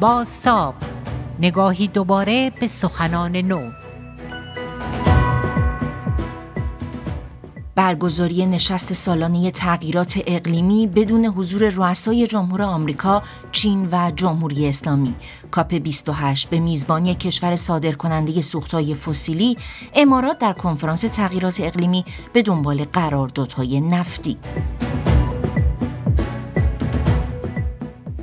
باستاب نگاهی دوباره به سخنان نو. برگزاری نشست سالانه تغییرات اقلیمی بدون حضور رؤسای جمهور آمریکا، چین و جمهوری اسلامی. کاپ 28 به میزبانی کشور صادرکننده سوختهای فسیلی امارات در کنفرانس تغییرات اقلیمی به دنبال قراردادهای نفتی.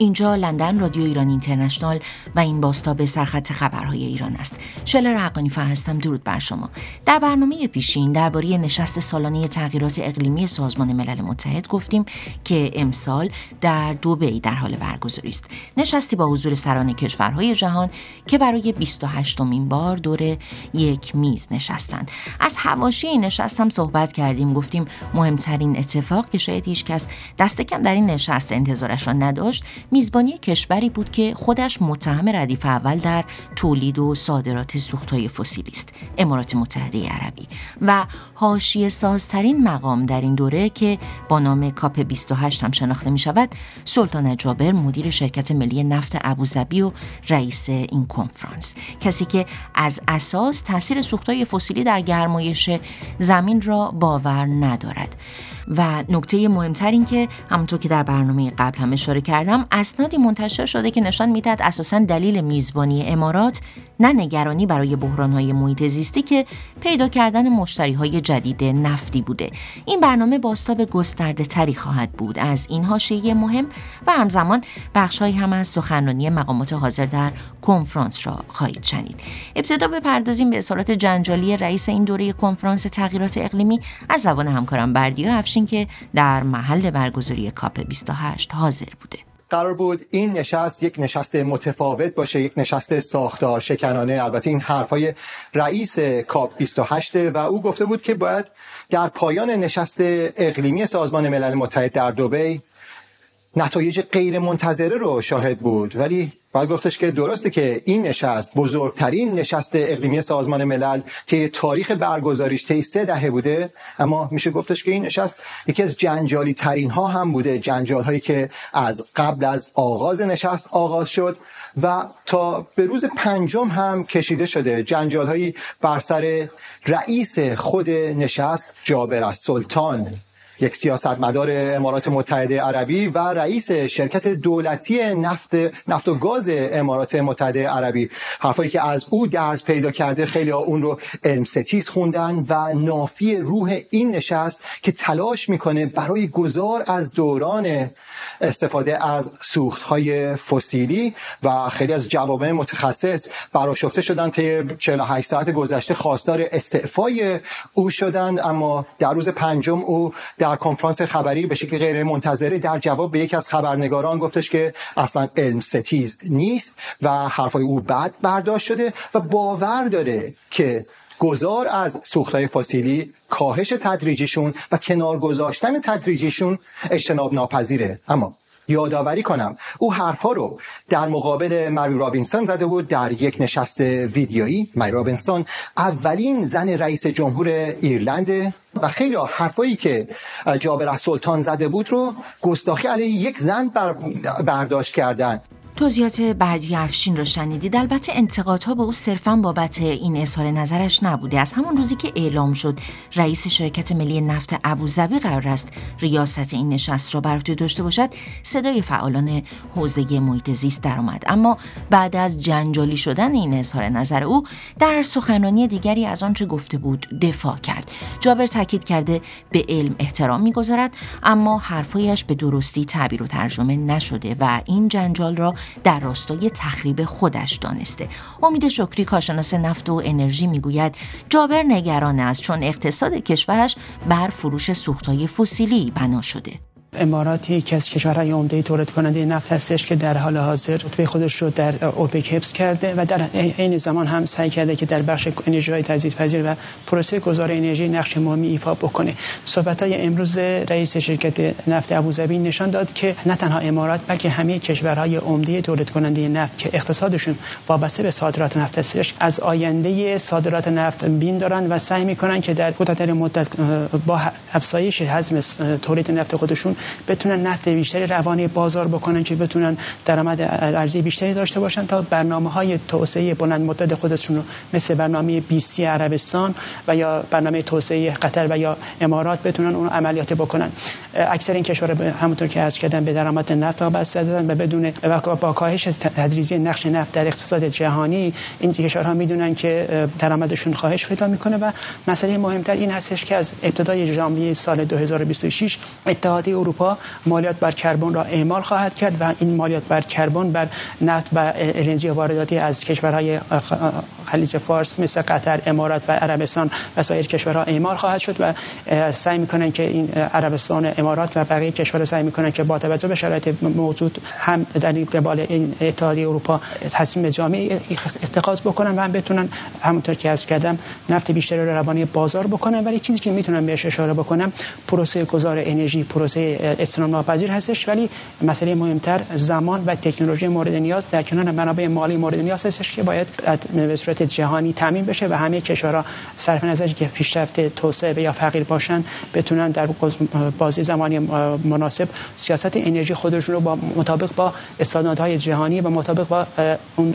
اینجا لندن رادیو ایران اینترنشنال و این باستا به سرخط خبرهای ایران است. شلر حقانی فرهستم درود بر شما. در برنامه پیشین درباره نشست سالانه تغییرات اقلیمی سازمان ملل متحد گفتیم که امسال در دبی در حال برگزاری است. نشستی با حضور سران کشورهای جهان که برای 28 مین بار دور یک میز نشستند. از حواشی این نشست هم صحبت کردیم. گفتیم مهمترین اتفاق که شاید هیچ کس دست کم در این نشست انتظارش را نداشت میزبانی کشوری بود که خودش متهم ردیف اول در تولید و صادرات سوختهای فسیلی است امارات متحده عربی. و حاشیه سازترین مقام در این دوره که با نام کاپ 28 هم شناخته می شود سلطان جابر مدیر شرکت ملی نفت ابوظبی و رئیس این کنفرانس. کسی که از اساس تاثیر سوختهای فسیلی در گرمایش زمین را باور ندارد. و نکته مهمتر این که همونطور که در برنامه قبل هم اشاره کردم اسنادی منتشر شده که نشان می‌دهد اساسا دلیل میزبانی امارات نه نگرانی برای بحرانهای محیط زیستی که پیدا کردن مشتری های جدید نفتی بوده. این برنامه باستاب گسترده تری خواهد بود. از این حاشیه مهم و همزمان بخشهایی هم از سخنرانی مقامات حاضر در کنفرانس را خواهید شنید. ابتدا بپردازیم به اظهارات جنجالی رئیس این دوره کنفرانس تغییرات اقلیمی. از زبان همکارم بردیا که در محل برگزاری کاپ 28 حاضر بوده. قرار بود این نشست یک نشست متفاوت باشه یک نشست ساختار شکنانه. البته این حرفای رئیس کاپ 28 و او گفته بود که باید در پایان نشست اقلیمی سازمان ملل متحد در دبی نتایج غیر منتظره رو شاهد بود. ولی باید گفتش که درسته که این نشست بزرگترین نشست اقلیمی سازمان ملل که تاریخ برگزاریش طی سه دهه بوده اما میشه گفتش که این نشست یکی از جنجالی ترین ها هم بوده. جنجال هایی که از قبل از آغاز نشست آغاز شد و تا به روز پنجم هم کشیده شده. جنجال هایی بر سر رئیس خود نشست جابر از سلطان. یک سیاستمدار امارات متحده عربی و رئیس شرکت دولتی نفت نفت و گاز امارات متحده عربی. حرفایی که از او درس پیدا کرده خیلی اون رو علم ستیز خوندن و نافی روح این نشست که تلاش می‌کنه برای گذار از دوران استفاده از سوخت های فسیلی و خیلی از جوامع متخصص براشفته شدن طی 48 ساعت گذشته خواستار استعفای او شدند اما در روز پنجم او در کنفرانس خبری به شکل غیر منتظره در جواب به یکی از خبرنگاران گفتش که اصلا علم ستیز نیست و حرفای او بد برداشت شده و باور داره که گذار از سوختهای فسیلی کاهش تدریجیشون و کنار گذاشتن تدریجیشون اجتناب ناپذیره. اما یادآوری کنم. او حرفها رو در مقابل مری رابینسون زده بود در یک نشست ویدیویی. مری رابینسون اولین زن رئیس جمهور ایرلند و خیلی حرفایی که جابر سلطان زده بود رو گستاخی علیه یک زن بر برداشت کردن. توضیحات بعدی افشین رو شنیدید. البته انتقادها به او صرفا بابت این اظهار نظرش نبوده. از همون روزی که اعلام شد رئیس شرکت ملی نفت ابوظبی قرار است ریاست این نشست را بر عهده داشته باشد صدای فعالان حوزه محیط زیست درآمد. اما بعد از جنجالی شدن این اظهار نظر او در سخنرانی دیگری از آنچه گفته بود دفاع کرد. جابر تاکید کرده به علم احترام می‌گذارد اما حرفهایش به درستی تعبیر و ترجمه نشده و این جنجال را در راستای تخریب خودش دانسته. امید شکری کارشناس نفت و انرژی می‌گوید جابر نگران است چون اقتصاد کشورش بر فروش سوختهای فسیلی بنا شده. امارات یکی از کشورهای عمده تولید کننده نفت هستش که در حال حاضر رتبه خودش رو در اوپک حفظ کرده و در عین زمان هم سعی کرده که در بخش انرژی های تجدیدپذیر و پروسه گذار انرژی نقش مهمی ایفا بکنه. صحبت های امروز رئیس شرکت نفت ابوظبی نشان داد که نه تنها امارات بلکه همه کشورهای عمده تولید کننده نفت که اقتصادشون وابسته به صادرات نفت هستش از آینده صادرات نفت بین دارن و سعی می‌کنن که در کوتاه‌ترین مدت با افزایش حجم تولید نفت خودشون بتونن نفت بیشتری روانی بازار بکنن که بتونن درآمد ارزی بیشتری داشته باشن تا برنامه های توسعه بلند مدت خودشون رو مثل برنامه بیسی عربستان و یا برنامه توسعه قطر و یا امارات بتونن اون عملیات بکنن. اکثر این کشورها همونطور که عرض کردم به درآمد نفت وابسته دادن و بدون با کاهش تدریجی نقش نفت در اقتصاد جهانی این کشورها می‌دونن که درآمدشون خواهش پیدا می‌کنه و مسئله مهمتر این هستش که از ابتدای ژانویه سال 2026 اتحادیه اروپا مالیات بر کربن را اعمال خواهد کرد و این مالیات بر کربن بر نفت و انرژی وارداتی از کشورهای خلیج فارس مثل قطر، امارات و عربستان و سایر کشورها اعمال خواهد شد و سعی می‌کنن که این عربستان، امارات و بقیه کشورها سعی می‌کنن که با توجه به شرایط موجود هم در قبال این اتحادیه اروپا تصمیم جامعی اتخاذ بکنن و هم بتونن همونطور که از کردم نفت بیشتری رو روانی بازار بکنن. ولی چیزی که می‌تونم بهش اشاره بکنم پروسه گذار انرژی پروسه اجتناب ناپذیر هستش ولی مسئله مهمتر زمان و تکنولوژی مورد نیاز در کنار منابع مالی مورد نیاز هستش که باید به صورت جهانی تامین بشه و همه کشورها صرف نظر که پیشرفت توسعه یا فقیر باشن بتونن در بازی زمانی مناسب سیاست انرژی خودشون رو با مطابق با استانداردهای جهانی و مطابق با اون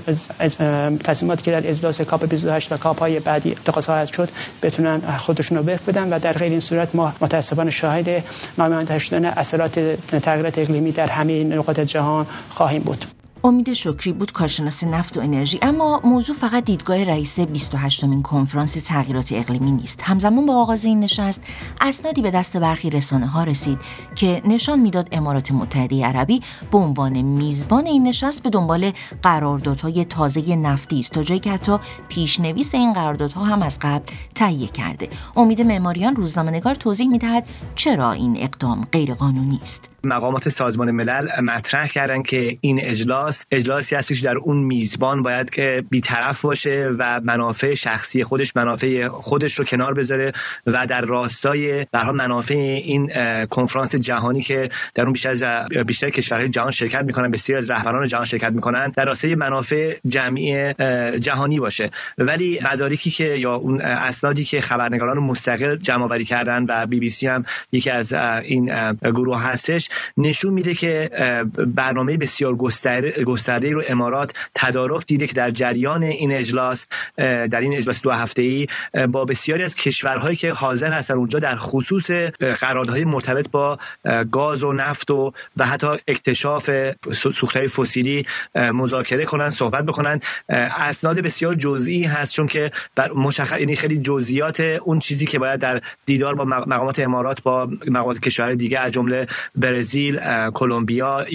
تصمیماتی که در اجلاس کاپ 28 و کاپ های بعدی اتخاذ خواهد شد بتونن خودشون رو بدن و در غیر این صورت ما متاسفانه شاهد نامنتج شدن اثرات تغییرات اقلیمی در همه نقاط جهان خواهیم بود. امید شکری بود کارشناس نفت و انرژی اما موضوع فقط دیدگاه رئیس 28مین کنفرانس تغییرات اقلیمی نیست. همزمان با آغاز این نشست اسنادی به دست برخی رسانه ها رسید که نشان می‌داد امارات متحده عربی به عنوان میزبان این نشست به دنبال قراردادهای تازه نفتی است تا جایی که حتی پیشنویس این قراردادها هم از قبل تهیه کرده. امید معماریان روزنامه‌نگار توضیح می‌دهد چرا این اقدام غیرقانونی است. مقامات سازمان ملل مطرح کردن که این اجلاس اجلاسی هستش در اون میزبان باید که بیطرف باشه و منافع شخصی خودش منافع خودش رو کنار بذاره و در راستای برها منافع این کنفرانس جهانی که در اون بیشتر بیشتر کشورهای جهان شرکت می‌کنن بسیار از رهبران جهان شرکت می‌کنن در راستای منافع جمعی جهانی باشه. ولی مدارکی که یا اون اسنادی که خبرنگاران مستقل جمع آوری کردن و بی بی سی هم یکی از این گروه هستش نشون میده که برنامه بسیار گسترده رو امارات تدارک دیده که در جریان این اجلاس در این اجلاس دو هفته ای با بسیاری از کشورهایی که حاضر هستن اونجا در خصوص قراردادهای مرتبط با گاز و نفت و و حتی اکتشاف سوختهای فسیلی مذاکره کنن صحبت بکنن. اسناد بسیار جزئی هست چون که بر مشخص یعنی خیلی جزئیات اون چیزی که باید در دیدار با مقامات امارات با مقامات کشورهای دیگه از جمله برزیل، کلمبیا،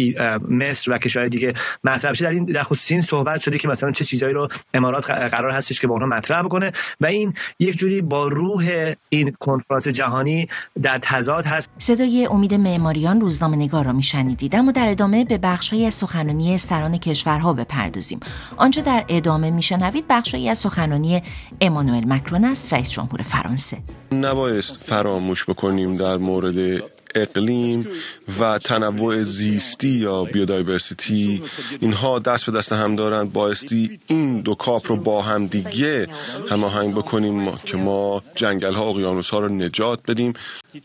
مصر و کشورهای دیگه مطرح شده در این در خصوص این صحبت شده که مثلا چه چیزایی رو امارات قرار هستش که با اونها مطرح بکنه. و این یک جوری با روح این کنفرانس جهانی در تضاد هست. صدای امید معماریان روزنامه نگار را میشنیدید. اما در ادامه به بخشهایی از سخنرانی سران کشورها بپردازیم. آنجا در ادامه میشنوید بخشهایی از سخنرانی امانوئل مکرون است رئیس جمهور فرانسه. نبایست فراموش بکنیم در مورد اقلیم و تنوع زیستی یا بیودایورسیتی اینها دست به دست هم دارند بایستی این دو کاپ رو با هم دیگه هماهنگ بکنیم که ما جنگل ها اقیانوس ها رو نجات بدیم.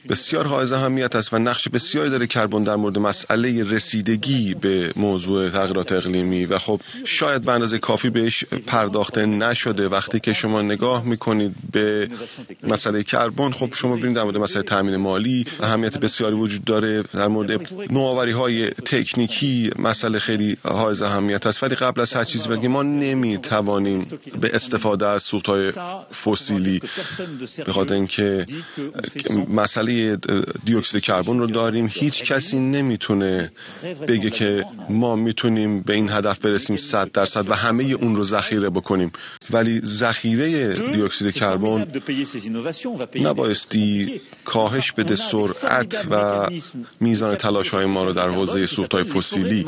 بسیار حائز اهمیت است و نقش بسیاری داره کربن در مورد مسئله رسیدگی به موضوع تغییرات اقلیمی. و خب شاید به اندازه کافی بهش پرداخته نشده. وقتی که شما نگاه می‌کنید به مسئله کربن خب شما ببینید در مورد مسئله تامین مالی اهمیت بسیاری وجود داره در مورد نوآوری های تکنیکی مسئله خیلی حائز اهمیت است. ولی قبل از هر چیزی بگیم ما نمی‌توانیم به استفاده از سوخت های فسیلی به خاطر اینکه مسئله دیوکسید کربن رو داریم هیچ کسی نمی‌تونه بگه که ما می‌تونیم به این هدف برسیم 100 درصد و همه اون رو ذخیره بکنیم. ولی ذخیره دیوکسید کربن نبایستی کاهش بده سرعت و میزان تلاش های ما رو در حوزه سوختهای فسیلی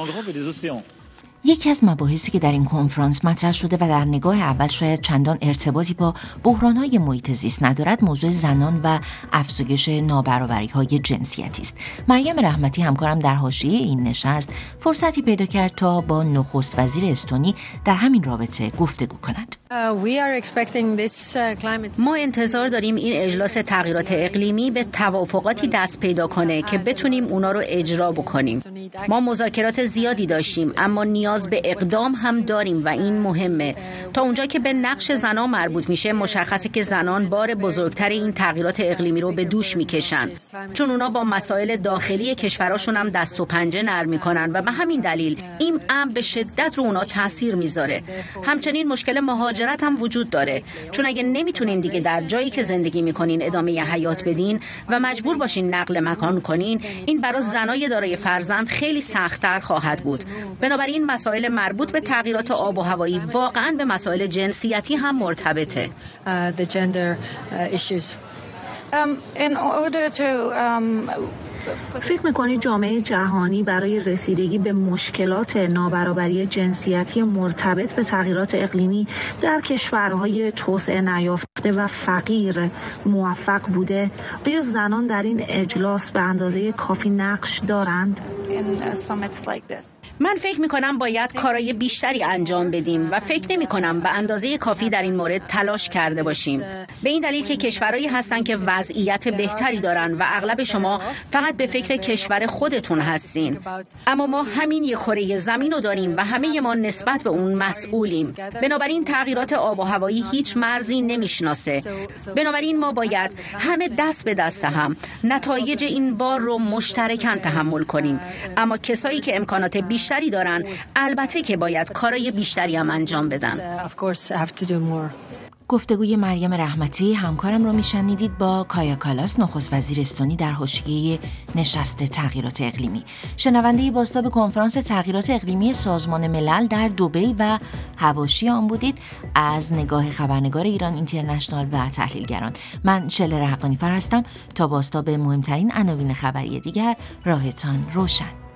یکی از مباحثی که در این کنفرانس مطرح شده و در نگاه اول شاید چندان ارتباطی با بحرانهای محیط زیست ندارد موضوع زنان و افزایش نابرابری های جنسیتی است. مریم رحمتی همکارم در حاشیه این نشست فرصتی پیدا کرد تا با نخست وزیر استونی در همین رابطه گفتگو کند. ما انتظار داریم این اجلاس تغییرات اقلیمی به توافقاتی دست پیدا کنه که بتونیم اونا رو اجرا بکنیم. ما مذاکرات زیادی داشتیم اما نیاز به اقدام هم داریم و این مهمه. تا اونجا که به نقش زنان مربوط میشه مشخصه که زنان بار بزرگتر این تغییرات اقلیمی رو به دوش می‌کشن. چون اونا با مسائل داخلی کشوراشون هم دست و پنجه نرم می‌کنن و به همین دلیل این امر به شدت رو اونا تاثیر می‌ذاره. همچنین مشکل مهاجرت هم وجود داره. چون اگه نمی‌تونین دیگه در جایی که زندگی می‌کنین ادامه حیات بدین و مجبور باشین نقل مکان کنین این برای زنای دارای فرزند خیلی سختتر خواهد بود. بنابراین مسائل مربوط به تغییرات آب و هوایی واقعا به مسائل جنسیتی هم مرتبطه. فکر می‌کنید جامعه جهانی برای رسیدگی به مشکلات نابرابری جنسیتی مرتبط به تغییرات اقلیمی در کشورهای توسعه نیافته و فقیر موفق بوده؟ آیا زنان در این اجلاس به اندازه کافی نقش دارند؟ من فکر می کنم باید کارای بیشتری انجام بدیم و فکر نمی کنم به اندازه کافی در این مورد تلاش کرده باشیم. به این دلیل که کشورهایی هستند که وضعیت بهتری دارن و اغلب شما فقط به فکر کشور خودتون هستین. اما ما همین یک کره زمین رو داریم و همه ما نسبت به اون مسئولیم. بنابراین تغییرات آب و هوایی هیچ مرزی نمی‌شناسه. بنابراین ما باید همه دست به دست هم نتایج این بار رو مشترکاً تحمل کنیم. اما کسایی که امکانات بیشتر بیشتری دارن. البته که باید کارای بیشتری هم انجام بدن. گفتگوی مریم رحمتی همکارم رو میشنیدید با کایا کالاس نخست وزیر استونی در حاشیه نشست تغییرات اقلیمی. شنونده باستاب کنفرانس تغییرات اقلیمی سازمان ملل در دوبی و هواشی آن بودید. از نگاه خبرنگار ایران اینترنشنال و تحلیلگران. من شلر حقانی فر هستم. تا باستاب مهمترین عناوین خبری دیگر راهتان روشن.